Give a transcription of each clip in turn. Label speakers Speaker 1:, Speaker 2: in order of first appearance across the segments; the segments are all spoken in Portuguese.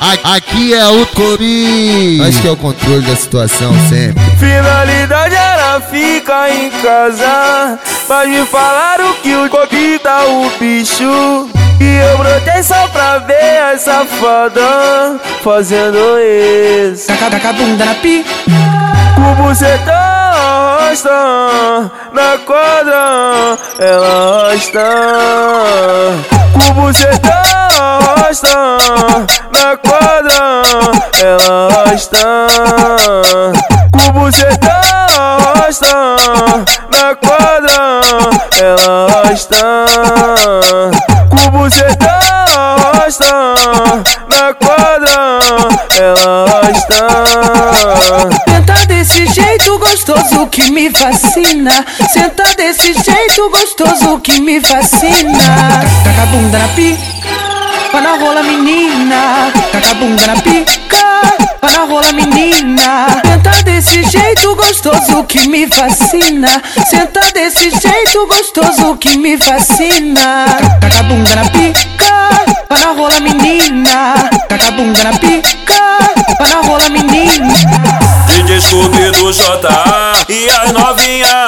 Speaker 1: Aqui é o Comi. Acho que é o controle da situação sempre.
Speaker 2: Finalidade era ficar em casa. Mas me falaram que o Comi tá o bicho. E eu brotei só pra ver a safada fazendo isso.
Speaker 3: Taca, taca bunda na pi.
Speaker 2: Com bucetão rosta na quadra, ela rosta. Com bucetão ela rosta. Com bucetão rosta na quadra, ela rosta. Com bucetão rosta na quadra, ela rosta.
Speaker 3: Senta desse jeito gostoso que me fascina. Senta desse jeito gostoso que me fascina. Taca a bunda na pica, vai na rola menina. Taca a bunda na pica, vai na rola menina. Senta desse jeito gostoso que me fascina. Senta desse jeito gostoso que me fascina. Taca a bunda na pica, vai na rola menina. Taca a bunda na pica, vai na rola menina.
Speaker 4: DJ Scooby do JA e as novinhas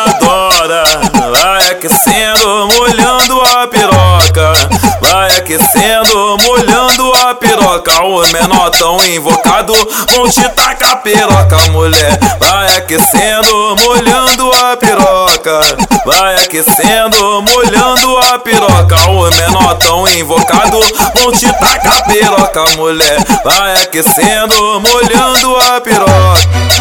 Speaker 4: aquecendo, molhando a piroca. O menor tão invocado vão te tacar piroca Mulher, vai aquecendo, molhando a piroca. Vai aquecendo, molhando a piroca. O menor tão invocado vão te tacar piroca Mulher, vai aquecendo, molhando a piroca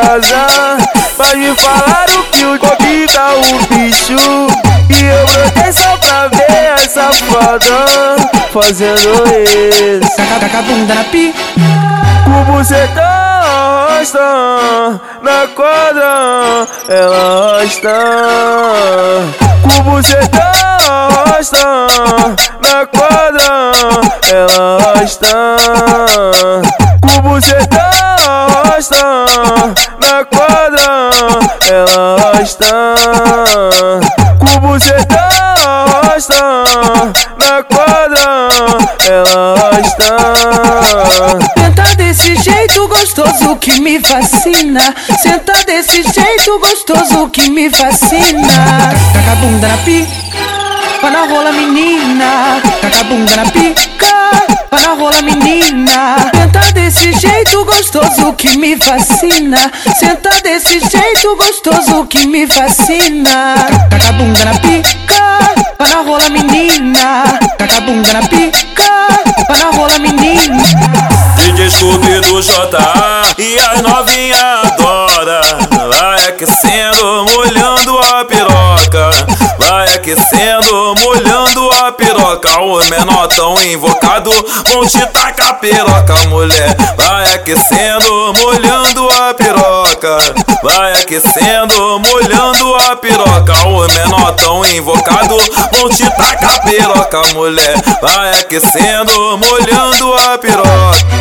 Speaker 2: ficar em casa. Mas me falaram que o Kobe tá o bicho. E eu brotei só pra ver a safada fazendo isso.
Speaker 3: Taca, taca a bunda na pi.
Speaker 2: Com bucetão rosta na quadra, ela rosta. Com bucetão rosta na quadra, ela rosta. Com bucetão rosta ela rosta. Com bucetão rosta na quadra, ela rosta.
Speaker 3: Senta desse jeito gostoso que me fascina. Senta desse jeito gostoso que me fascina. Taca a bunda na pica, vai na rola menina. Taca a bunda na pica, vai na rola menina. Jeito gostoso que me fascina. Senta desse jeito gostoso que me fascina. Taca bunda na pica, na rola menina. Taca bunda na pica, na rola menina.
Speaker 4: DJ Scooby do JA e as novinhas aquecendo, molhando a piroca. O menor tão invocado vão te tacar piroca Mulher, vai aquecendo, molhando a piroca. Vai aquecendo, molhando a piroca. O menor tão invocado vão te tacar piroca Mulher, vai aquecendo, molhando a piroca